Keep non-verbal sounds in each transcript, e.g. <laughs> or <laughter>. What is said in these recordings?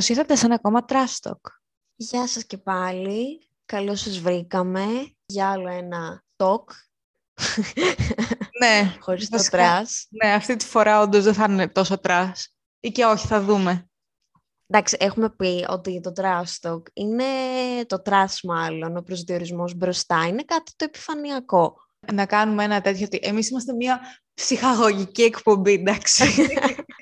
Καλώς ήρθατε σε ένα ακόμα Trash Talk. Γεια σας και πάλι. Καλώς σας βρήκαμε για άλλο ένα talk. Ναι, <laughs> Χωρίς το βασικά. trash. ναι, αυτή τη φορά όντως δεν θα είναι τόσο trash. Ή και όχι, θα δούμε. Εντάξει, έχουμε πει ότι το trash talk είναι το trash μάλλον, ο προσδιορισμός μπροστά. Είναι κάτι το επιφανειακό. Να κάνουμε ένα τέτοιο ότι εμείς είμαστε μια ψυχαγωγική εκπομπή, εντάξει. <laughs>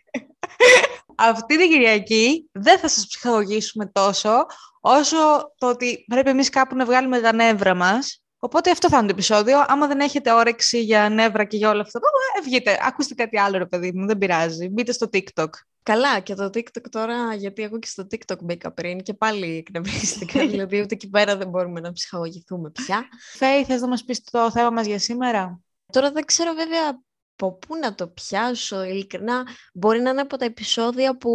Αυτή την Κυριακή δεν θα σας ψυχαγωγήσουμε τόσο όσο το ότι πρέπει εμείς κάπου να βγάλουμε τα νεύρα μας. Οπότε αυτό θα είναι το επεισόδιο. Άμα δεν έχετε όρεξη για νεύρα και για όλα αυτά, ε, βγείτε. Ακούστε κάτι άλλο, ρε παιδί μου, δεν πειράζει. Μπείτε στο TikTok. Καλά, και το TikTok τώρα, γιατί εγώ και στο TikTok μπήκα πριν και πάλι εκνευρίστηκα. <laughs> δηλαδή, ούτε εκεί πέρα δεν μπορούμε να ψυχαγωγηθούμε πια. Φέη, θες να μας πεις το θέμα μας για σήμερα; Τώρα δεν ξέρω βέβαια από πού να το πιάσω, ειλικρινά. Μπορεί να είναι από τα επεισόδια που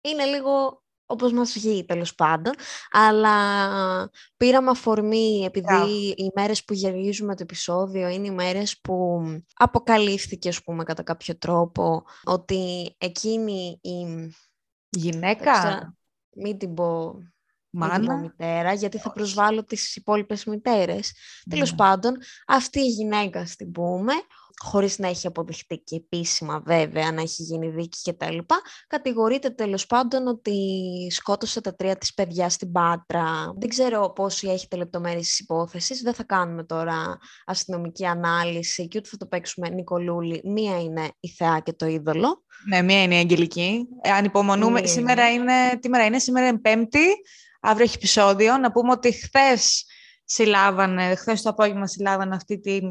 είναι λίγο όπως μας βγει τέλος πάντων, αλλά πήραμε αφορμή επειδή Μπράβο. οι μέρες που γυρίζουμε το επεισόδιο είναι οι μέρες που αποκαλύφθηκε, ας πούμε, κατά κάποιο τρόπο ότι εκείνη η... Γυναίκα, Τώρα, Μην την πω μην την πω μάνα; μητέρα, γιατί θα προσβάλλω τις υπόλοιπες μητέρες. Τέλος Ναι. πάντων, αυτή η γυναίκα στην πούμε, χωρίς να έχει αποδειχτεί και επίσημα βέβαια, να έχει γίνει δίκη και τα λοιπά, κατηγορείται τέλος πάντων ότι σκότωσε τα τρία της παιδιά στην Πάτρα. Δεν ξέρω πόσοι έχετε λεπτομέρειες της υπόθεσης, δεν θα κάνουμε τώρα αστυνομική ανάλυση και ούτε θα το παίξουμε Νικολούλη. Μία είναι η θεά και το είδωλο. Ναι, μία είναι η Αγγελική. Ε, ανυπομονούμε. Μία Σήμερα είναι, τι μέρα είναι, σήμερα είναι Πέμπτη, αύριο έχει επεισόδιο. Να πούμε ότι χθες συλλάβανε, χθες το απόγευμα συλλάβανε αυτή την...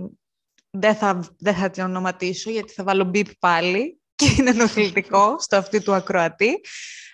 Δεν θα, δεν θα την ονοματίσω γιατί θα βάλω μπιπ πάλι και είναι ενοχλητικό <laughs> στο αυτή του ακροατή.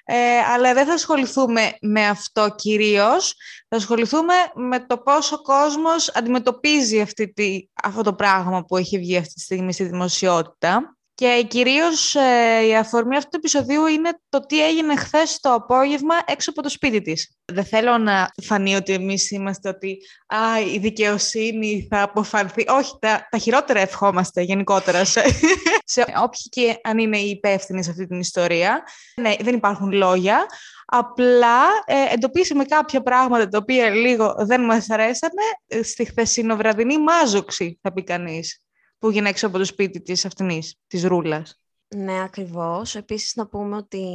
Ε, αλλά δεν θα ασχοληθούμε με αυτό κυρίως. Θα ασχοληθούμε με το πόσο ο κόσμος αντιμετωπίζει αυτή τη, αυτό το πράγμα που έχει βγει αυτή τη στιγμή στη δημοσιότητα. Και κυρίως ε, η αφορμή αυτού του επεισοδίου είναι το τι έγινε χθες το απόγευμα έξω από το σπίτι της. Δεν θέλω να φανεί ότι εμείς είμαστε ότι α, η δικαιοσύνη θα αποφανθεί. Όχι, τα, τα χειρότερα ευχόμαστε γενικότερα σε, <laughs> σε όποιοι και αν είναι οι υπεύθυνοι σε αυτή την ιστορία. Ναι, δεν υπάρχουν λόγια. Απλά ε, εντοπίσαμε κάποια πράγματα τα οποία λίγο δεν μας αρέσανε ε, στη χθεσινοβραδινή μάζοξη, θα πει κανείς που έγινε έξω από το σπίτι της αυτής, της Ρούλας. Ναι, ακριβώς. Επίσης να πούμε ότι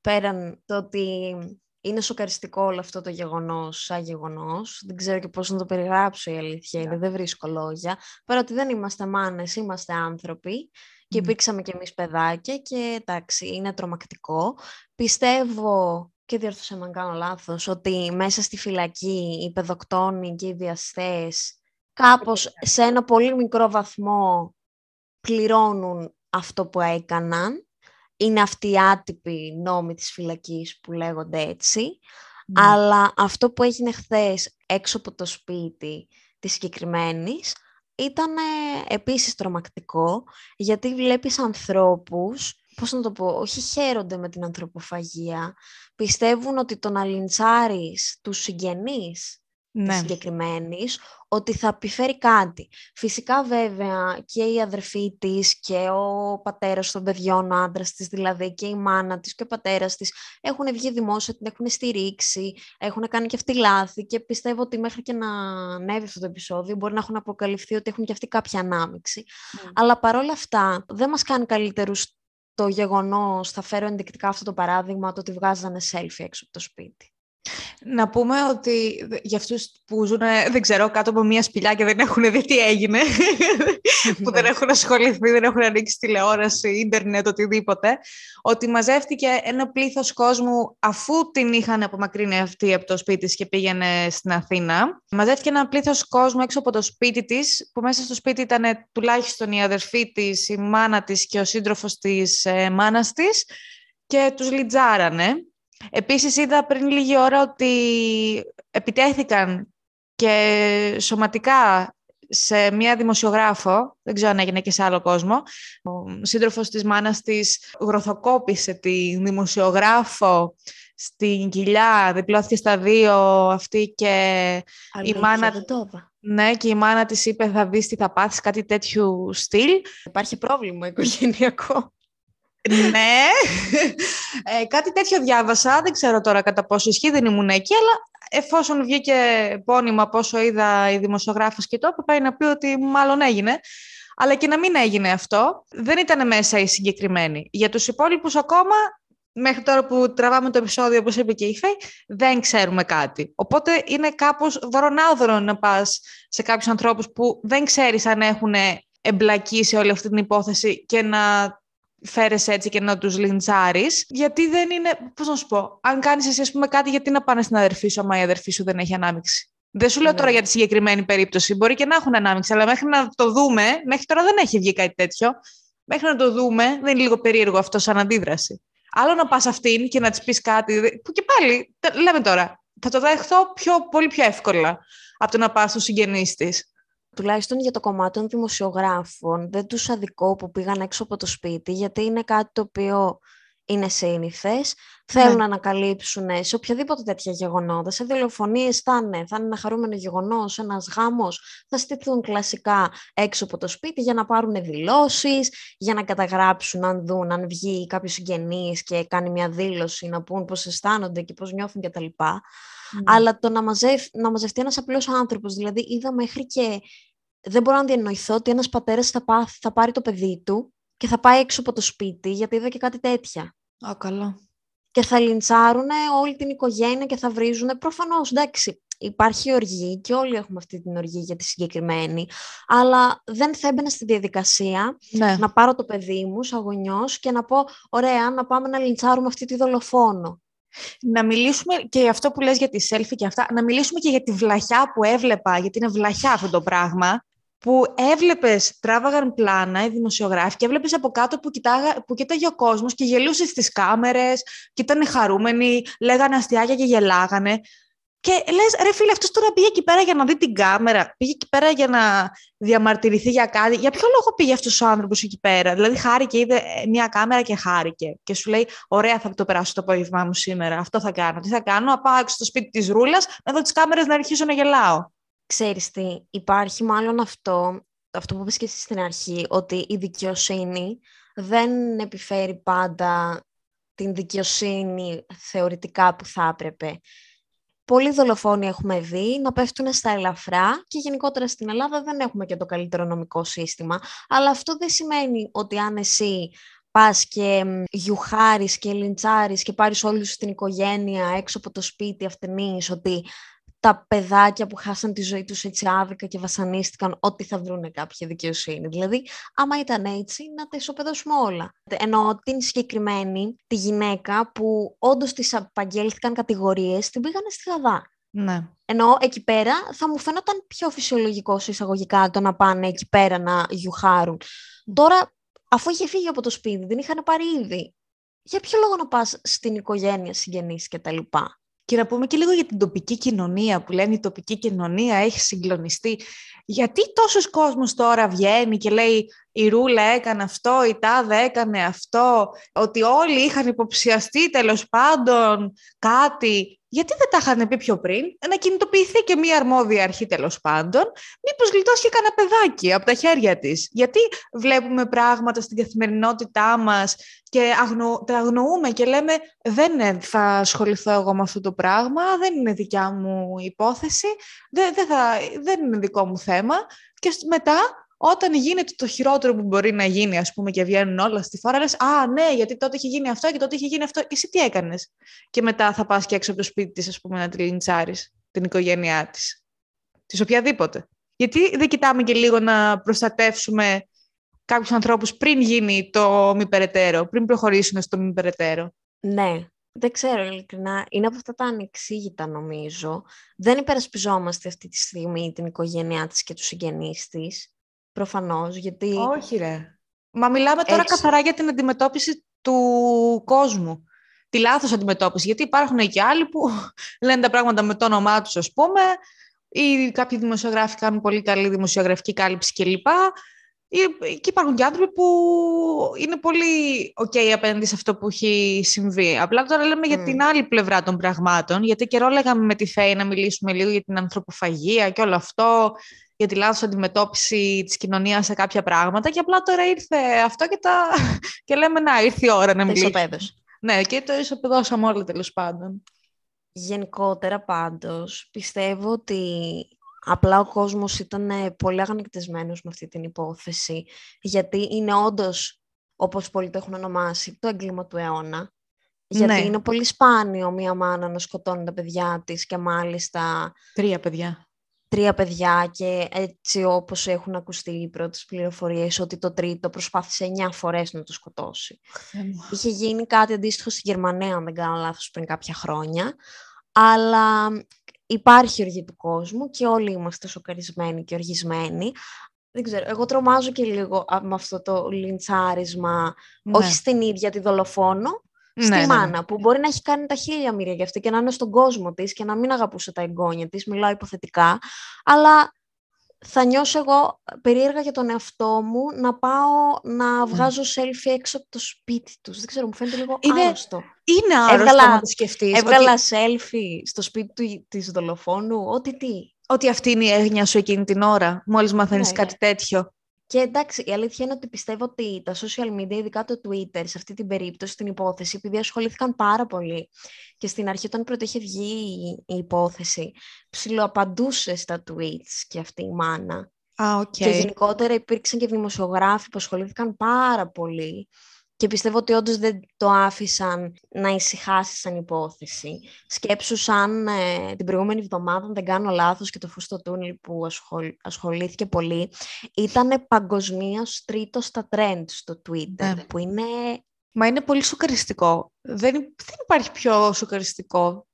πέραν το ότι είναι σοκαριστικό όλο αυτό το γεγονός σαν γεγονός, δεν ξέρω και πώς να το περιγράψω η αλήθεια είναι, δεν βρίσκω λόγια, πέρα ότι δεν είμαστε μάνες, είμαστε άνθρωποι και Μμ. υπήρξαμε κι εμείς παιδάκια και εντάξει, είναι τρομακτικό. Πιστεύω και διορθώσε με αν κάνω λάθος, ότι μέσα στη φυλακή οι παιδοκτόνοι και οι διαστές κάπως σε ένα πολύ μικρό βαθμό πληρώνουν αυτό που έκαναν. Είναι αυτοί οι άτυποι νόμοι της φυλακής που λέγονται έτσι. Αλλά αυτό που έγινε χθες έξω από το σπίτι της συγκεκριμένης ήταν επίσης τρομακτικό, γιατί βλέπεις ανθρώπους, πώς να το πω, όχι χαίρονται με την ανθρωποφαγία, πιστεύουν ότι το να λιντσάρεις τους συγγενείς της Ναι. συγκεκριμένης, ότι θα επιφέρει κάτι. Φυσικά βέβαια και η αδερφή της και ο πατέρας των παιδιών, ο άντρας της δηλαδή και η μάνα της και ο πατέρας της έχουν βγει δημόσια, την έχουν στηρίξει, έχουν κάνει και αυτοί λάθη και πιστεύω ότι μέχρι και να ανέβει αυτό το επεισόδιο μπορεί να έχουν αποκαλυφθεί ότι έχουν και αυτοί κάποια ανάμειξη. Μμ. Αλλά παρόλα αυτά δεν μας κάνει καλύτερους το γεγονός, θα φέρω ενδεικτικά αυτό το παράδειγμα, το ότι βγάζανε selfie έξω από το σπίτι. Να πούμε ότι δε- για αυτούς που ζουν, ε, δεν ξέρω, κάτω από μια σπηλιά και δεν έχουν δει τι έγινε, <laughs> που δεν Ναι. έχουν ασχοληθεί, δεν έχουν ανοίξει τηλεόραση, ίντερνετ, οτιδήποτε, ότι μαζεύτηκε ένα πλήθος κόσμου αφού την είχαν απομακρύνει αυτή από το σπίτι της και πήγαινε στην Αθήνα. Μαζεύτηκε ένα πλήθος κόσμου έξω από το σπίτι της, που μέσα στο σπίτι ήταν τουλάχιστον η αδερφή της, η μάνα της και ο σύντροφος της ε, μάνας της και τους λιτζάρανε. Επίσης είδα πριν λίγη ώρα ότι επιτέθηκαν και σωματικά σε μία δημοσιογράφο, δεν ξέρω αν έγινε και σε άλλο κόσμο, ο σύντροφος της μάνας της γροθοκόπησε τη δημοσιογράφο στην κοιλιά, διπλώθηκε στα δύο αυτή και Αλήθεια, μάνα- δεν το είδα. ναι, και η μάνα της είπε θα δεις τι θα πάθεις, κάτι τέτοιου στυλ. Υπάρχει πρόβλημα οικογενειακό. Ναι, ε, κάτι τέτοιο διάβασα, δεν ξέρω τώρα κατά πόσο ισχύει, δεν ήμουν εκεί, αλλά εφόσον βγήκε πόνιμα πόσο είδα η δημοσιογράφος και το πάει να πει ότι μάλλον έγινε. Αλλά και να μην έγινε αυτό, δεν ήταν μέσα οι συγκεκριμένοι. Για τους υπόλοιπους ακόμα, μέχρι τώρα που τραβάμε το επεισόδιο, όπως είπε και η Φέη, δεν ξέρουμε κάτι. Οπότε είναι κάπως δωρονάδωρο να πας σε κάποιους ανθρώπους που δεν ξέρεις αν έχουν εμπλακεί σε όλη αυτή την υπόθεση και να φέρεσαι έτσι και να τους λιντσάρεις, γιατί δεν είναι, πώς να σου πω, αν κάνεις εσύ ας πούμε κάτι γιατί να πάνε στην αδερφή σου, άμα η αδερφή σου δεν έχει ανάμειξη; Δεν σου λέω τώρα ναι. για τη συγκεκριμένη περίπτωση. Μπορεί και να έχουν ανάμειξη, αλλά μέχρι να το δούμε, μέχρι τώρα δεν έχει βγει κάτι τέτοιο. Μέχρι να το δούμε, δεν είναι λίγο περίεργο αυτό σαν αντίδραση. Άλλο να πας αυτήν και να της πεις κάτι. Που και πάλι, λέμε τώρα, θα το δεχθώ πιο, πολύ πιο εύκολα από το να πας στου συγγενείς της. Τουλάχιστον για το κομμάτι των δημοσιογράφων, δεν τους αδικό που πήγαν έξω από το σπίτι, γιατί είναι κάτι το οποίο είναι σύνηθες. Θέλουν ναι. να ανακαλύψουν σε οποιαδήποτε τέτοια γεγονότα. Σε δολοφονίες θα είναι, θα είναι ένα χαρούμενο γεγονός, ένας γάμος. Θα στηθούν κλασικά έξω από το σπίτι για να πάρουν δηλώσεις, για να καταγράψουν αν δουν, αν βγει κάποιος συγγενής και κάνει μια δήλωση, να πούν πώς αισθάνονται και πώς νιώθουν κτλ. Ναι. Αλλά το να, μαζευ, να μαζευτεί ένας απλός άνθρωπος, δηλαδή είδα μέχρι και. Δεν μπορώ να διανοηθώ ότι ένας πατέρας θα, θα πάρει το παιδί του και θα πάει έξω από το σπίτι, γιατί είδα και κάτι τέτοια. Α, καλά. Και θα λιντσάρουν όλη την οικογένεια και θα βρίζουν. Προφανώς, εντάξει, υπάρχει οργή και όλοι έχουμε αυτή την οργή για τη συγκεκριμένη, αλλά δεν θα έμπαινα στη διαδικασία ναι. να πάρω το παιδί μου σαν και να πω, ωραία, να πάμε να λιντσάρουμε αυτή τη δολοφόνο. Να μιλήσουμε και για αυτό που λες για τη selfie και αυτά, να μιλήσουμε και για τη βλαχιά που έβλεπα, γιατί είναι βλαχιά αυτό το πράγμα, που έβλεπες, τράβαγαν πλάνα οι δημοσιογράφοι και έβλεπες από κάτω που, κοιτάγα, που κοίταγε ο κόσμος και γελούσε στις κάμερες και ήταν χαρούμενοι, λέγανε αστιάκια και γελάγανε. Και λες, ρε φίλε, αυτός τώρα πήγε εκεί πέρα για να δει την κάμερα, πήγε εκεί πέρα για να διαμαρτυρηθεί για κάτι. Για ποιο λόγο πήγε αυτός ο άνθρωπος εκεί πέρα; Δηλαδή χάρηκε, είδε μια κάμερα και χάρηκε. Και σου λέει, ωραία θα το περάσω το απόγευμά μου σήμερα, αυτό θα κάνω. Τι θα κάνω, να πάω στο σπίτι της Ρούλας, να δω τις κάμερες να αρχίσω να γελάω. Ξέρεις τι, υπάρχει μάλλον αυτό, αυτό που είπες και εσύ στην αρχή, ότι η δικαιοσύνη δεν επιφέρει πάντα την δικαιοσύνη θεωρητικά που θα έπρεπε. Πολλοί δολοφόνοι έχουμε δει να πέφτουν στα ελαφρά και γενικότερα στην Ελλάδα δεν έχουμε και το καλύτερο νομικό σύστημα. Αλλά αυτό δεν σημαίνει ότι αν εσύ πας και γιουχάρεις και λιντσάρεις και πάρεις όλη σου την οικογένεια έξω από το σπίτι αυτενείς ότι τα παιδάκια που χάσαν τη ζωή τους έτσι άδικα και βασανίστηκαν ότι θα βρουν κάποια δικαιοσύνη. Δηλαδή, άμα ήταν έτσι, να τα ισοπεδώσουμε όλα. Ενώ την συγκεκριμένη, τη γυναίκα που όντως της απαγγέλθηκαν κατηγορίες, την πήγανε στη Γαδά. Ναι. Ενώ εκεί πέρα θα μου φαινόταν πιο φυσιολογικός εισαγωγικά το να πάνε εκεί πέρα να γιουχάρουν. Τώρα, αφού είχε φύγει από το σπίτι, την είχαν πάρει ήδη. Για ποιο λόγο να πας στην οικογένεια, συγγενείς κτλ. Και να πούμε και λίγο για την τοπική κοινωνία που λένε η τοπική κοινωνία έχει συγκλονιστεί. Γιατί τόσος κόσμος τώρα βγαίνει και λέει η Ρούλα έκανε αυτό, η Τάδε έκανε αυτό, ότι όλοι είχαν υποψιαστεί τέλος πάντων κάτι γιατί δεν τα είχαν πει πιο πριν, να κινητοποιηθεί και μία αρμόδια αρχή τέλος πάντων, μήπως γλιτώσει και κανένα παιδάκι από τα χέρια της; Γιατί βλέπουμε πράγματα στην καθημερινότητά μας και αγνο, τα αγνοούμε και λέμε δεν θα ασχοληθώ εγώ με αυτό το πράγμα, δεν είναι δικιά μου υπόθεση, δεν, δεν, θα, δεν είναι δικό μου θέμα. Και μετά όταν γίνεται το χειρότερο που μπορεί να γίνει, ας πούμε, και βγαίνουν όλα στη φορά, λες, α, ναι, γιατί τότε είχε γίνει αυτό και τότε είχε γίνει αυτό. Και εσύ τι έκανες; Και μετά θα πας και έξω από το σπίτι της, ας πούμε, να τη λιντσάρεις την οικογένειά της. Της οποιαδήποτε. Γιατί δεν κοιτάμε και λίγο να προστατεύσουμε κάποιους ανθρώπους πριν γίνει το μη περαιτέρω, πριν προχωρήσουν στο μη περαιτέρω; Ναι, δεν ξέρω ειλικρινά. Είναι από αυτά τα ανεξήγητα νομίζω. Δεν υπερασπιζόμαστε αυτή τη στιγμή την οικογένειά της και τους συγγενείς της. Προφανώς, γιατί... Όχι ρε. Μα μιλάμε τώρα καθαρά για την αντιμετώπιση του κόσμου. Τη λάθος αντιμετώπιση. Γιατί υπάρχουν και άλλοι που <laughs> λένε τα πράγματα με το όνομά τους, ας πούμε, ή κάποιοι δημοσιογράφοι κάνουν πολύ καλή δημοσιογραφική κάλυψη κλπ. Και υπάρχουν και άνθρωποι που είναι πολύ ok απέναντι σε αυτό που έχει συμβεί. Απλά τώρα λέμε για την άλλη πλευρά των πραγμάτων, γιατί καιρό λέγαμε με τη Φέη να μιλήσουμε λίγο για την ανθρωποφαγία και όλο αυτό για τη λάθος αντιμετώπιση της κοινωνίας σε κάποια πράγματα και απλά τώρα ήρθε αυτό και, τα... <laughs> και λέμε να ήρθε η ώρα να μιλήσουμε. Ναι, και το ισοπεδώσαμε όλοι τέλος πάντων. Γενικότερα πάντως, πιστεύω ότι απλά ο κόσμος ήταν πολύ αγανακτισμένος με αυτή την υπόθεση, γιατί είναι όντως, όπως πολλοί το έχουν ονομάσει, το έγκλημα του αιώνα. Γιατί ναι. είναι πολύ σπάνιο μία μάνα να σκοτώνει τα παιδιά της και μάλιστα... Τρία παιδιά τρία παιδιά και έτσι όπως έχουν ακουστεί οι πρώτες πληροφορίες ότι το τρίτο προσπάθησε εννιά φορές να το σκοτώσει. Είχε γίνει κάτι αντίστοιχο στη Γερμανία, αν δεν κάνω λάθος, πριν κάποια χρόνια. Αλλά υπάρχει οργή του κόσμου και όλοι είμαστε σοκαρισμένοι και οργισμένοι. Δεν ξέρω, εγώ τρομάζω και λίγο με αυτό το λιντσάρισμα, ναι. όχι στην ίδια τη δολοφόνο, στη ναι, ναι, μάνα, που μπορεί να έχει κάνει τα χίλια μοίρια για αυτή και να είναι στον κόσμο της και να μην αγαπούσε τα εγγόνια της, μιλάω υποθετικά, αλλά θα νιώσω εγώ περίεργα για τον εαυτό μου να πάω να βγάζω selfie έξω από το σπίτι τους. Δεν ξέρω, μου φαίνεται λίγο είναι, άρρωστο. Είναι άρρωστο έβγαλα, να το σκεφτείς. Έβγαλα ότι... selfie στο σπίτι του, της δολοφόνου, ό,τι τι; Ότι αυτή είναι η έγνοια σου εκείνη την ώρα, μόλις μαθαίνεις ναι, κάτι ναι. τέτοιο. Και εντάξει, η αλήθεια είναι ότι πιστεύω ότι τα social media, ειδικά το Twitter, σε αυτή την περίπτωση, την υπόθεση, επειδή ασχολήθηκαν πάρα πολύ και στην αρχή όταν πρώτα είχε βγει η υπόθεση, ψιλοαπαντούσε στα tweets και αυτή η μάνα. Ah, okay. Και γενικότερα υπήρξαν και δημοσιογράφοι που ασχολήθηκαν πάρα πολύ και πιστεύω ότι όντως δεν το άφησαν να ησυχάσει σαν υπόθεση. Σκέψου σαν ε, την προηγούμενη εβδομάδα, αν δεν κάνω λάθος, και το φούστο τούνελ που ασχολήθηκε πολύ, ήταν παγκοσμίως τρίτος στα trend στο Twitter, ναι. που είναι... Μα είναι πολύ σοκαριστικό. Δεν, δεν υπάρχει πιο σοκαριστικό.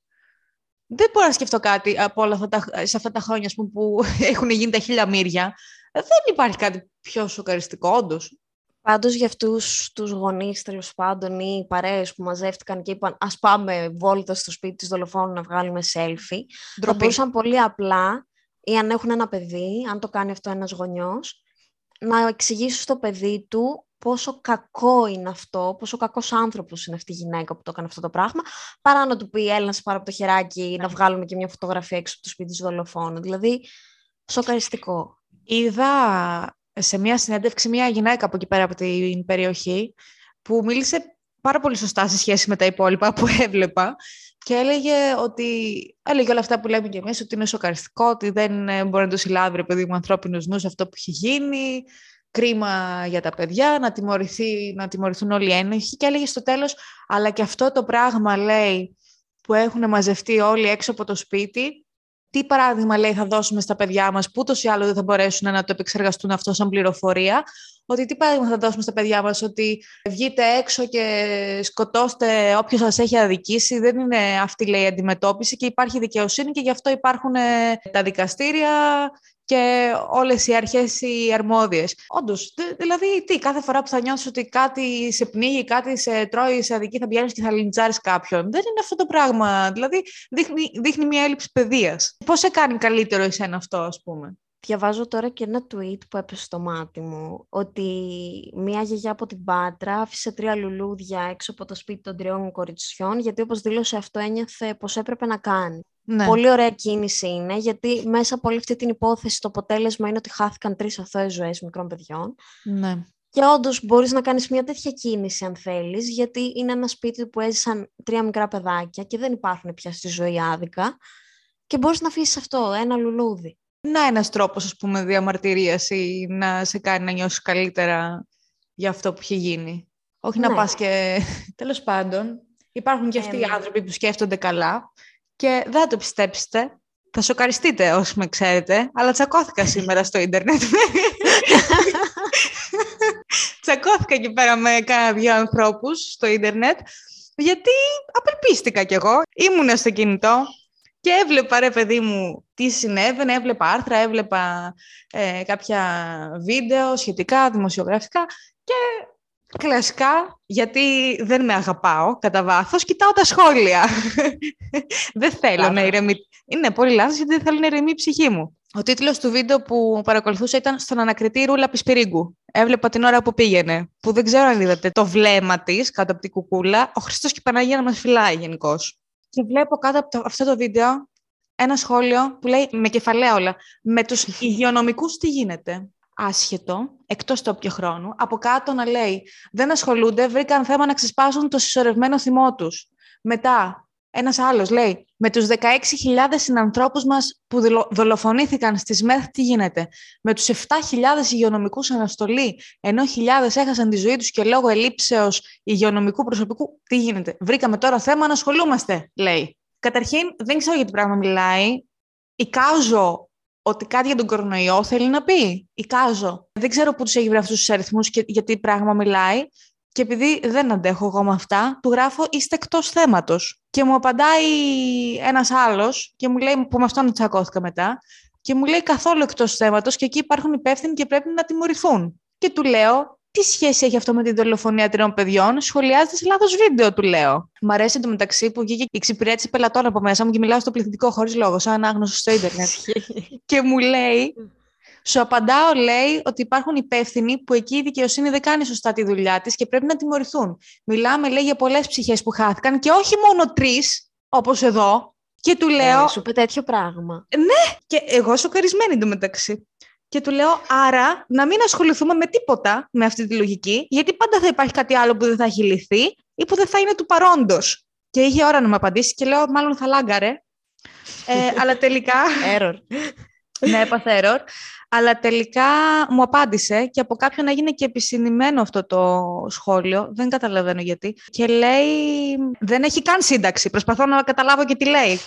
Δεν μπορώ να σκεφτώ κάτι από όλα αυτά τα, σε αυτά τα χρόνια πούμε, που έχουν γίνει τα χίλια μύρια. Δεν υπάρχει κάτι πιο σοκαριστικό, όντως. Πάντως για αυτούς τους γονείς τέλος πάντων ή οι παρέες που μαζεύτηκαν και είπαν Α πάμε βόλτα στο σπίτι της δολοφόνου να βγάλουμε selfie, Ντροπή. θα μπορούσαν πολύ απλά ή αν έχουν ένα παιδί, αν το κάνει αυτό ένας γονιός, να εξηγήσουν στο παιδί του πόσο κακό είναι αυτό, πόσο κακός άνθρωπος είναι αυτή η γυναίκα που το έκανε αυτό το πράγμα, παρά να του πει έλα να σε πάρω από το χεράκι να βγάλουμε και μια φωτογραφία έξω από το σπίτι της δολοφόνου. Δηλαδή, σοκαριστικό. Είδα σε μια συνέντευξη μια γυναίκα από εκεί πέρα από την περιοχή που μίλησε πάρα πολύ σωστά σε σχέση με τα υπόλοιπα που <laughs> έβλεπα και έλεγε ότι έλεγε όλα αυτά που λέμε και εμείς ότι είναι σοκαριστικό, ότι δεν ε, μπορεί να το συλλάβει ρε παιδί μου ανθρώπινος νους αυτό που έχει γίνει, κρίμα για τα παιδιά, να, τιμωρηθεί, να τιμωρηθούν όλοι οι ένοχοι. Και έλεγε στο τέλος, αλλά και αυτό το πράγμα λέει που έχουν μαζευτεί όλοι έξω από το σπίτι, τι παράδειγμα λέει θα δώσουμε στα παιδιά μας που ούτως ή άλλο δεν θα μπορέσουν να το επεξεργαστούν αυτό σαν πληροφορία; Ότι τι παράδειγμα θα δώσουμε στα παιδιά μας ότι βγείτε έξω και σκοτώστε όποιος σας έχει αδικήσει δεν είναι αυτή λέει η αντιμετώπιση και υπάρχει δικαιοσύνη και γι' αυτό υπάρχουν τα δικαστήρια και όλες οι αρχές οι αρμόδιες. Όντως, δηλαδή τι, κάθε φορά που θα νιώσεις ότι κάτι σε πνίγει, κάτι σε τρώει, σε αδική θα πηγαίνεις και θα λιντσάρεις κάποιον. Δεν είναι αυτό το πράγμα. Δηλαδή δείχνει, δείχνει μια έλλειψη παιδείας. Πώς σε κάνει καλύτερο εσένα αυτό, ας πούμε; Διαβάζω τώρα και ένα tweet που έπεσε στο μάτι μου, ότι μία γιαγιά από την Πάτρα άφησε τρία λουλούδια έξω από το σπίτι των τριών κοριτσιών, γιατί όπως δήλωσε αυτό ένιωθε πως έπρεπε να κάνει. Ναι. Πολύ ωραία κίνηση είναι, γιατί μέσα από όλη αυτή την υπόθεση το αποτέλεσμα είναι ότι χάθηκαν τρεις αθώες ζωές μικρών παιδιών. Ναι. Και όντως μπορείς να κάνεις μια τέτοια κίνηση, αν θέλεις, γιατί είναι ένα σπίτι που έζησαν τρία μικρά παιδάκια και δεν υπάρχουν πια στη ζωή άδικα. Και μπορείς να αφήσεις αυτό, ένα λουλούδι. Να ένας τρόπος, ας πούμε, διαμαρτυρίας ή να σε κάνει να νιώσεις καλύτερα για αυτό που έχει γίνει. Όχι να ναι. πας και. Τέλος πάντων, υπάρχουν και αυτοί οι άνθρωποι που σκέφτονται καλά και δεν θα το πιστέψετε, θα σοκαριστείτε όσοι με ξέρετε, αλλά τσακώθηκα <laughs> σήμερα στο ίντερνετ. τσακώθηκα εκεί πέρα με κάνα δύο ανθρώπους στο ίντερνετ, γιατί απελπίστηκα κι εγώ. Ήμουν στο κινητό και έβλεπα, ρε παιδί μου, τι συνέβαινε, έβλεπα άρθρα, έβλεπα ε, κάποια βίντεο σχετικά, δημοσιογραφικά και Κλασικά, γιατί δεν με αγαπάω κατά βάθος, κοιτάω τα σχόλια. <laughs> δεν θέλω να ηρεμεί. Είναι πολύ λάθος γιατί δεν θέλω να ηρεμεί η ψυχή μου. Ο τίτλος του βίντεο που παρακολουθούσα ήταν Στον ανακριτή Ρούλα Πισπυρίγκου. Έβλεπα την ώρα που πήγαινε. Που δεν ξέρω αν είδατε το βλέμμα της κάτω από την κουκούλα. Ο Χριστός και η Παναγία να μας φυλάει γενικώς. Και βλέπω κάτω από το, αυτό το βίντεο ένα σχόλιο που λέει με κεφαλαία όλα. Με τους υγειονομικούς τι γίνεται; Άσχετο, εκτός του όποιο χρόνου, από κάτω να λέει δεν ασχολούνται, βρήκαν θέμα να ξεσπάσουν το συσσωρευμένο θυμό τους. Μετά, ένας άλλος λέει με τους 16.000 συνανθρώπους μας που δολοφονήθηκαν στις ΜΕΘ τι γίνεται; Με τους 7.000 υγειονομικούς αναστολή, ενώ χιλιάδες έχασαν τη ζωή τους και λόγω ελήψεως υγειονομικού προσωπικού, τι γίνεται; Βρήκαμε τώρα θέμα να ασχολούμαστε, λέει. Καταρχήν, δεν ξέρω για τι πράγμα μιλάει. Εικάζω ότι κάτι για τον κορονοϊό θέλει να πει. Εικάζω. Δεν ξέρω πού τους έχει βρει αυτούς τους αριθμούς και για τι πράγμα μιλάει. Και επειδή δεν αντέχω εγώ με αυτά, του γράφω είστε εκτός θέματος. Και μου απαντάει ένας άλλος και μου λέει, που με αυτόν τσακώθηκα μετά, και μου λέει καθόλου εκτός θέματος και εκεί υπάρχουν υπεύθυνοι και πρέπει να τιμωρηθούν. Και του λέω, τι σχέση έχει αυτό με τη δολοφονία τριών παιδιών, σχολιάζεται σε λάθος βίντεο, του λέω. Μ' αρέσει το μεταξύ που βγήκε η εξυπηρέτηση πελατών από μέσα μου και μιλάω στο πληθυντικό χωρίς λόγος, σαν άγνωστο στο Ιντερνετ. <laughs> και μου λέει, σου απαντάω, λέει, ότι υπάρχουν υπεύθυνοι που εκεί η δικαιοσύνη δεν κάνει σωστά τη δουλειά της και πρέπει να τιμωρηθούν. Μιλάμε, λέει, για πολλές ψυχές που χάθηκαν και όχι μόνο τρεις, όπως εδώ. Και του λέω. Ε, σου πει τέτοιο πράγμα. Ναι, και εγώ σοκαρισμένη εντωμεταξύ. Και του λέω, άρα να μην ασχοληθούμε με τίποτα με αυτή τη λογική, γιατί πάντα θα υπάρχει κάτι άλλο που δεν θα έχει λυθεί ή που δεν θα είναι του παρόντος. Και είχε ώρα να μου απαντήσει και λέω, μάλλον θα λάγκαρε. Ε, <laughs> αλλά τελικά. Error. <laughs> ναι, έπαθε error. Αλλά τελικά μου απάντησε και από κάποιον έγινε και επισυνημένο αυτό το σχόλιο. Δεν καταλαβαίνω γιατί. Και λέει, δεν έχει καν σύνταξη. Προσπαθώ να καταλάβω και τι λέει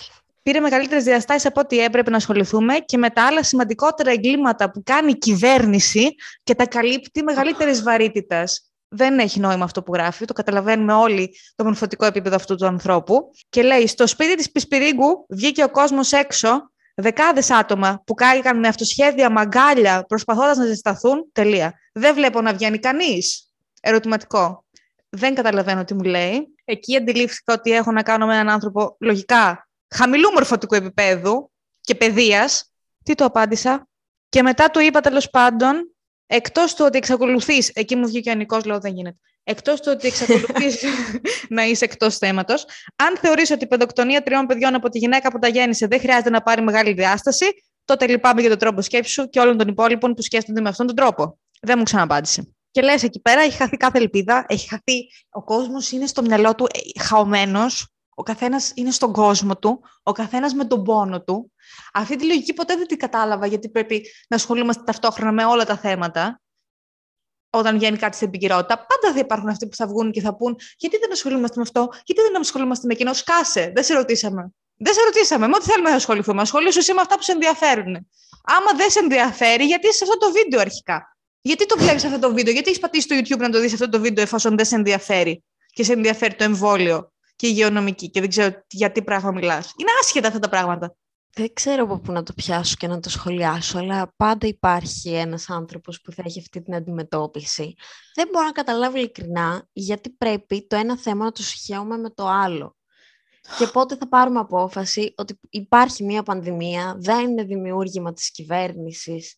πήρε μεγαλύτερες διαστάσεις από ό,τι έπρεπε να ασχοληθούμε και με τα άλλα σημαντικότερα εγκλήματα που κάνει η κυβέρνηση και τα καλύπτει μεγαλύτερης βαρύτητας. Δεν έχει νόημα αυτό που γράφει, το καταλαβαίνουμε όλοι το μορφωτικό επίπεδο αυτού του ανθρώπου. Και λέει: Στο σπίτι της Πισπυρίγκου βγήκε ο κόσμος έξω, δεκάδες άτομα που κάηκαν με αυτοσχέδια μαγκάλια προσπαθώντας να ζεσταθούν. Τελεία. Δεν βλέπω να βγαίνει κανείς. Ερωτηματικό. Δεν καταλαβαίνω τι μου λέει. Εκεί αντιλήφθηκα ότι έχω να κάνω με έναν άνθρωπο λογικά χαμηλού μορφωτικού επίπεδου και παιδείας. Τι το απάντησα; Και μετά του είπα τέλος πάντων, εκτός του ότι εξακολουθείς. Εκεί μου βγήκε ο Νικός, λέω δεν γίνεται. Εκτός του ότι εξακολουθείς <laughs> να είσαι εκτός θέματος, αν θεωρείς ότι η παιδοκτονία τριών παιδιών από τη γυναίκα που τα γέννησε δεν χρειάζεται να πάρει μεγάλη διάσταση, τότε λυπάμαι για τον τρόπο σκέψης σου και όλων των υπόλοιπων που σκέφτονται με αυτόν τον τρόπο. Δεν μου ξαναπάντησε. Και λες εκεί πέρα, έχει χαθεί κάθε ελπίδα, έχει χαθεί. Ο κόσμος είναι στο μυαλό του ε, χαωμένος, ο καθένας είναι στον κόσμο του, ο καθένας με τον πόνο του. Αυτή τη λογική ποτέ δεν την κατάλαβα, γιατί πρέπει να ασχολούμαστε ταυτόχρονα με όλα τα θέματα. Όταν βγαίνει κάτι στην επικαιρότητα, πάντα θα υπάρχουν αυτοί που θα βγουν και θα πούν Γιατί δεν ασχολούμαστε με αυτό, Γιατί δεν ασχολούμαστε με εκείνο, σκάσε, δεν σε ρωτήσαμε. Δεν σε ρωτήσαμε, με ό,τι θέλουμε να ασχοληθούμε. Ασχολήσου εσύ με αυτά που σε ενδιαφέρουν. Άμα δεν σε ενδιαφέρει, γιατί είσαι σε αυτό το βίντεο αρχικά; Γιατί το βλέπεις αυτό το βίντεο, Γιατί έχεις πατήσει στο YouTube να το δεις αυτό το βίντεο, εφόσον δεν σε ενδιαφέρει και σε ενδιαφέρει το εμβόλιο; Και υγειονομική και δεν ξέρω για τι πράγμα μιλάς. Είναι άσχετα αυτά τα πράγματα. Δεν ξέρω από πού να το πιάσω και να το σχολιάσω, αλλά πάντα υπάρχει ένας άνθρωπος που θα έχει αυτή την αντιμετώπιση. Δεν μπορώ να καταλάβω ειλικρινά γιατί πρέπει το ένα θέμα να το συγχαίουμε με το άλλο. Και πότε θα πάρουμε απόφαση ότι υπάρχει μια πανδημία, δεν είναι δημιούργημα της κυβέρνησης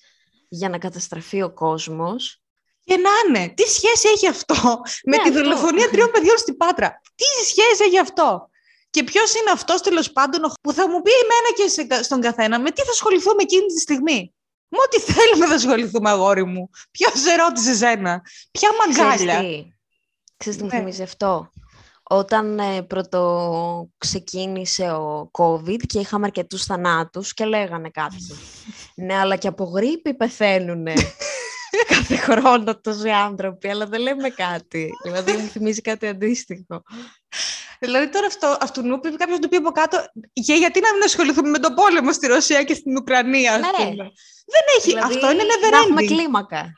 για να καταστραφεί ο κόσμος και να είναι. Τι σχέση έχει αυτό με ναι, τη δολοφονία <laughs> τριών παιδιών στην Πάτρα; Τι σχέση έχει αυτό; Και ποιος είναι αυτός τέλος πάντων που θα μου πει εμένα και στον καθένα με τι θα ασχοληθούμε εκείνη τη στιγμή; Με ό,τι θέλουμε θα ασχοληθούμε, αγόρι μου. Ποιος σε ρώτησε εσένα. Ποια μαγκάλια; Ξέρεις τι μου ναι. θυμίζει αυτό; Όταν ε, πρώτο ξεκίνησε ο COVID και είχαμε αρκετούς θανάτους και λέγανε κάποιοι <laughs> «Ναι, αλλά και από γρήπη πεθαίνουνε». <laughs> <laughs> κάθε χρόνο τόσοι άνθρωποι, αλλά δεν λέμε κάτι. Δηλαδή μου θυμίζει κάτι αντίστοιχο. Δηλαδή τώρα αυτό, αυτού νου πει κάποιος του πει από κάτω, και γιατί να μην ασχοληθούμε με τον πόλεμο στη Ρωσία και στην Ουκρανία, ας ναι. πούμε. Δεν έχει. Δηλαδή, αυτό είναι never ending. έχουμε κλίμακα.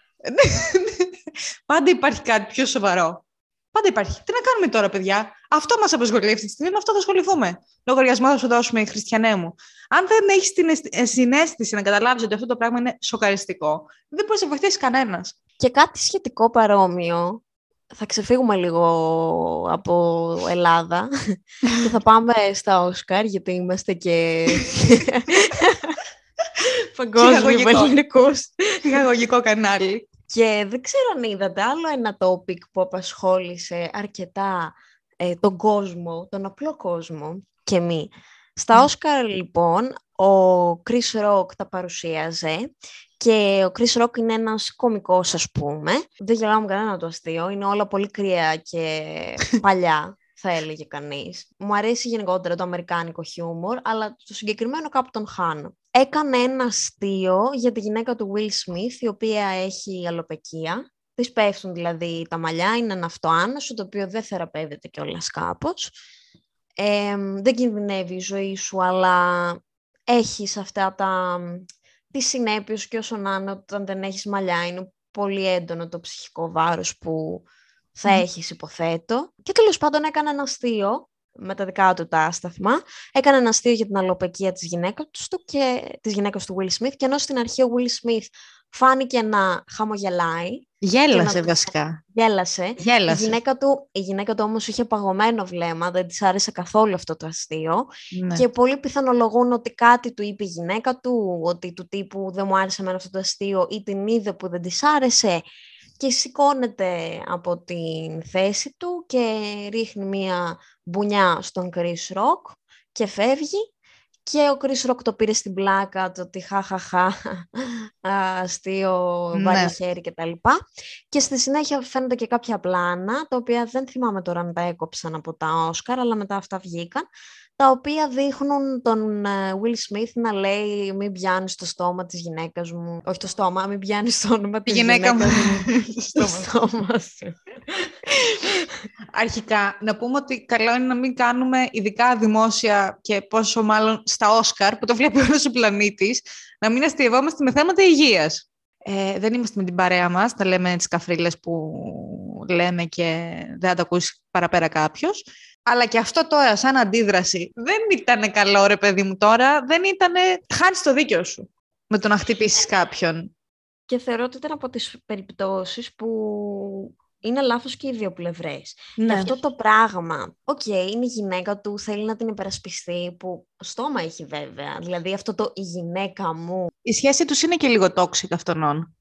<laughs> Πάντα υπάρχει κάτι πιο σοβαρό. Πάντα υπάρχει. Τι να κάνουμε τώρα, παιδιά; Αυτό μας απασχολεί αυτή τη στιγμή, με αυτό θα ασχοληθούμε. Λογαριασμός θα σου δώσουμε, Χριστιανέ μου. Αν δεν έχεις την ε, συνέστηση να καταλάβεις ότι αυτό το πράγμα είναι σοκαριστικό, δεν μπορείς να βοηθήσεις κανένας. Και κάτι σχετικό παρόμοιο. Θα ξεφύγουμε λίγο από Ελλάδα και θα πάμε στα Όσκαρ, γιατί είμαστε και <laughs> παγκόσμιος ελληνικού. Πηγαγωγικό κανάλι. Και δεν ξέρω αν είδατε άλλο ένα topic που απασχόλησε αρκετά ε, τον κόσμο, τον απλό κόσμο και μη. Στα Όσκαρ, λοιπόν, ο Chris Rock τα παρουσίαζε και ο Chris Rock είναι ένας κωμικός, ας πούμε. Δεν γελάω με κανένα το αστείο, είναι όλα πολύ κρύα και <laughs> παλιά θα έλεγε κανείς. Μου αρέσει γενικότερα το αμερικάνικο χιούμορ, αλλά το συγκεκριμένο κάπου τον χάνω. Έκανε ένα αστείο για τη γυναίκα του Will Smith, η οποία έχει αλοπεκία. Της πέφτουν δηλαδή τα μαλλιά, είναι ένα αυτοάνωσο, το οποίο δεν θεραπεύεται κιόλας κάπως. Ε, δεν κινδυνεύει η ζωή σου, αλλά έχεις αυτά τα... τις συνέπειες και όσο να είναι όταν δεν έχεις μαλλιά. Είναι πολύ έντονο το ψυχικό βάρος που θα mm. έχεις υποθέτω. Και τέλος πάντων έκανε ένα αστείο με τα δικά του τα άσταθμα. Έκανε ένα αστείο για την αλλοπαικία της γυναίκας του και της γυναίκας του Will Smith και ενώ στην αρχή ο Will Smith φάνηκε να χαμογελάει. Γέλασε να... βασικά. Γέλασε. Γέλασε. Η γυναίκα, του, η γυναίκα του όμως είχε παγωμένο βλέμμα, δεν της άρεσε καθόλου αυτό το αστείο ναι. και πολλοί πιθανολογούν ότι κάτι του είπε η γυναίκα του, ότι του τύπου δεν μου άρεσε εμένα αυτό το αστείο ή την είδε που δεν της άρεσε και σηκώνεται από την θέση του και ρίχνει μία μπουνιά στον Chris Rock και φεύγει και ο Chris Rock το πήρε στην πλάκα το ότι χαχαχα αστείο, ναι. βάλει χέρι και τα λοιπά. Και στη συνέχεια φαίνονται και κάποια πλάνα, τα οποία δεν θυμάμαι τώρα αν τα έκοψαν από τα Όσκαρ, αλλά μετά αυτά βγήκαν, τα οποία δείχνουν τον ε, Will Smith να λέει μην πιάνεις το στόμα της γυναίκας μου. Όχι το στόμα, μην πιάνεις το όνομα της γυναίκα μου. στο <laughs> <laughs> στόμα σου. Αρχικά, να πούμε ότι καλό είναι να μην κάνουμε ειδικά δημόσια και πόσο μάλλον στα Όσκαρ, που το βλέπει όλος ο πλανήτης, να μην αστειευόμαστε με θέματα υγείας. Ε, δεν είμαστε με την παρέα μας, τα λέμε τις καφρίλες που λέμε και δεν θα το ακούσει παραπέρα κάποιος. Αλλά και αυτό τώρα, σαν αντίδραση, δεν ήταν καλό ρε παιδί μου τώρα, δεν ήταν. Χάνεις το δίκιο σου με το να χτυπήσεις κάποιον. Και θεωρώ ότι ήταν από τις περιπτώσεις που είναι λάθος και οι δύο πλευρές. Ναι. Και αυτό το πράγμα, OK, okay, είναι η γυναίκα του, θέλει να την υπερασπιστεί, που στόμα έχει βέβαια. Δηλαδή αυτό το η γυναίκα μου. Η σχέση τους είναι και λίγο toxic αυτών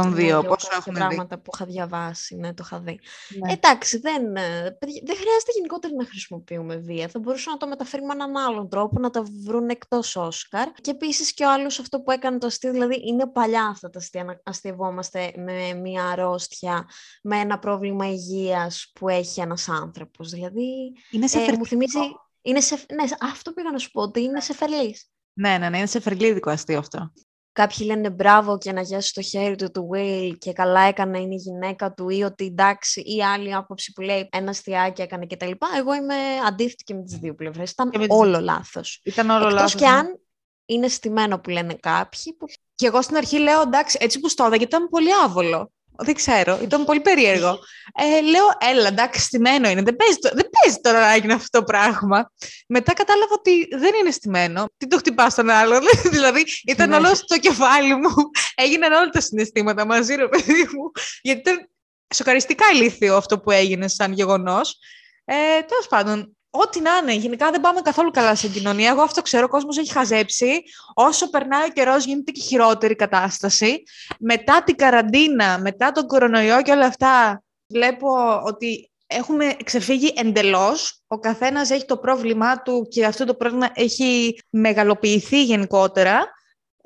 των ναι, δύο. Πόσο έχουν πράγματα που είχα διαβάσει, ναι, το είχα δει. Ναι. Εντάξει, δεν, ε, δεν χρειάζεται γενικότερα να χρησιμοποιούμε βία. Θα μπορούσαν να το μεταφέρουμε με έναν άλλον τρόπο, να τα βρουν εκτός Όσκαρ. Και επίσης και ο άλλος αυτό που έκανε το αστείο, δηλαδή είναι παλιά αυτά τα αστεία να αστειευόμαστε με μια αρρώστια, με ένα πρόβλημα υγείας που έχει ένας άνθρωπος. Δηλαδή. Είναι σε ε, μου θυμίζει. Είναι σε, ναι, αυτό πήγα να σου πω, ότι είναι σε φερλή. Ναι, ναι, ναι, είναι σε φερλίδικο αστείο αυτό. Κάποιοι λένε μπράβο και να γιάσει το χέρι του του Will και καλά έκανε είναι η γυναίκα του ή ότι εντάξει ή άλλη άποψη που λέει ένα αστιάκι έκανε κτλ. Εγώ είμαι αντίθετη και με τις δύο πλευρές. Ήταν όλο λάθος. Ήταν όλο Εκτός λάθος. και ναι. αν είναι στημένο που λένε κάποιοι. Που... Και εγώ στην αρχή λέω εντάξει έτσι που στο γιατί ήταν πολύ άβολο. Δεν ξέρω, ήταν πολύ περίεργο. Ε, λέω, έλα, εντάξει, στημένο είναι. Δεν παίζει, δεν παίζει τώρα να έγινε αυτό το πράγμα. Μετά κατάλαβα ότι δεν είναι στημένο. Τι το χτυπάς στον άλλο. <laughs> δηλαδή, ήταν ναι. όλο στο κεφάλι μου. Έγιναν όλα τα συναισθήματα μαζί, ρε παιδί μου. Γιατί ήταν σοκαριστικά ηλίθιο αυτό που έγινε σαν γεγονός. Ε, Τέλος πάντων, Ό,τι να είναι. Γενικά δεν πάμε καθόλου καλά στην κοινωνία. Εγώ αυτό ξέρω. Ο κόσμος έχει χαζέψει. Όσο περνάει ο καιρός, γίνεται και χειρότερη κατάσταση. Μετά την καραντίνα, μετά τον κορονοϊό και όλα αυτά, βλέπω ότι έχουμε ξεφύγει εντελώς. Ο καθένας έχει το πρόβλημά του και αυτό το πρόβλημα έχει μεγαλοποιηθεί γενικότερα.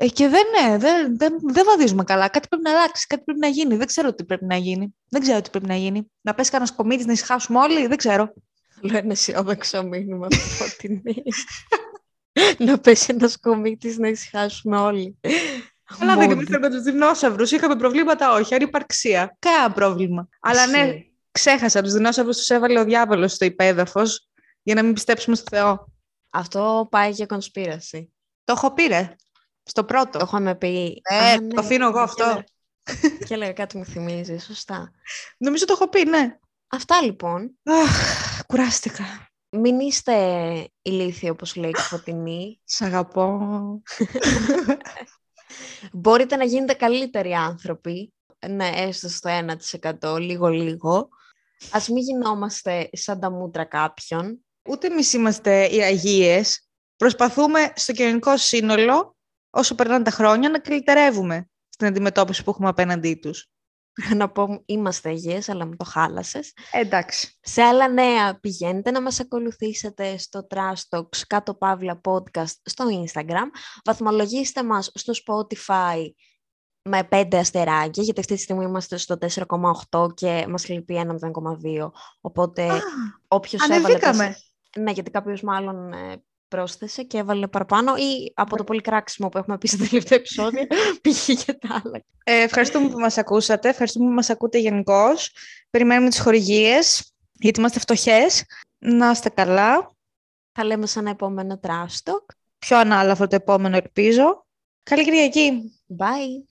Ε, και δεν, ναι, δεν, δεν, δεν βαδίζουμε καλά. Κάτι πρέπει να αλλάξει, κάτι πρέπει να γίνει. Δεν ξέρω τι πρέπει να γίνει. Δεν ξέρω τι πρέπει να γίνει. Να πέσει κανένα κομίτη να ησυχάσουμε όλοι, δεν ξέρω. Λέω ένα αισιόδοξο μήνυμα από την Να πέσει ένας κομίτης να ησυχάσουμε όλοι. Αλλά δεν είμαστε με τους δεινόσαυρους. Είχαμε προβλήματα, όχι. Ανυπαρξία. Κάνα πρόβλημα. Αλλά ναι, ξέχασα. Τους δεινόσαυρους τους έβαλε ο διάβολος στο υπέδαφος για να μην πιστέψουμε στο Θεό. Αυτό πάει για κονσπίραση. Το έχω πει, ρε. Στο πρώτο. Το είχαμε πει. Ε, ναι, το αφήνω εγώ αυτό. Και έλεγα κάτι μου θυμίζει, σωστά. Νομίζω το έχω πει, ναι. Αυτά λοιπόν. Αχ, κουράστηκα. Μην είστε ηλίθιοι όπως λέει η Φωτεινή. Σ' αγαπώ. <laughs> Μπορείτε να γίνετε καλύτεροι άνθρωποι. Ναι, έστω στο 1% λίγο-λίγο. Ας μην γινόμαστε σαν τα μούτρα κάποιον. Ούτε εμείς είμαστε οι αγίες. Προσπαθούμε στο κοινωνικό σύνολο, όσο περνάνε τα χρόνια, να καλυτερεύουμε στην αντιμετώπιση που έχουμε απέναντί τους. <laughs> να πω είμαστε υγιές, αλλά μου το χάλασες. Εντάξει. Σε άλλα νέα πηγαίνετε να μας ακολουθήσετε στο Trash Talks κάτω παύλα podcast στο Instagram. Βαθμολογήστε μας στο Spotify με 5 αστεράκια, γιατί αυτή τη στιγμή είμαστε στο 4,8 και μας λείπει ένα 0,2. Οπότε Α, όποιος έβαλε... τέσσερα- Ναι, γιατί κάποιος μάλλον ε, πρόσθεσε και έβαλε παραπάνω ή από το πολύ κράξιμο που έχουμε πει στο τελευταίο επεισόδιο <laughs> πήγε για τα άλλα. Ε, ευχαριστούμε που μας ακούσατε. Ευχαριστούμε που μας ακούτε γενικώς. Περιμένουμε τις χορηγίες, γιατί είμαστε φτωχές. Να είστε καλά. Θα λέμε σε ένα επόμενο Trash Talk. Πιο ανάλαφρο το επόμενο, ελπίζω. Καλή Κυριακή. Bye!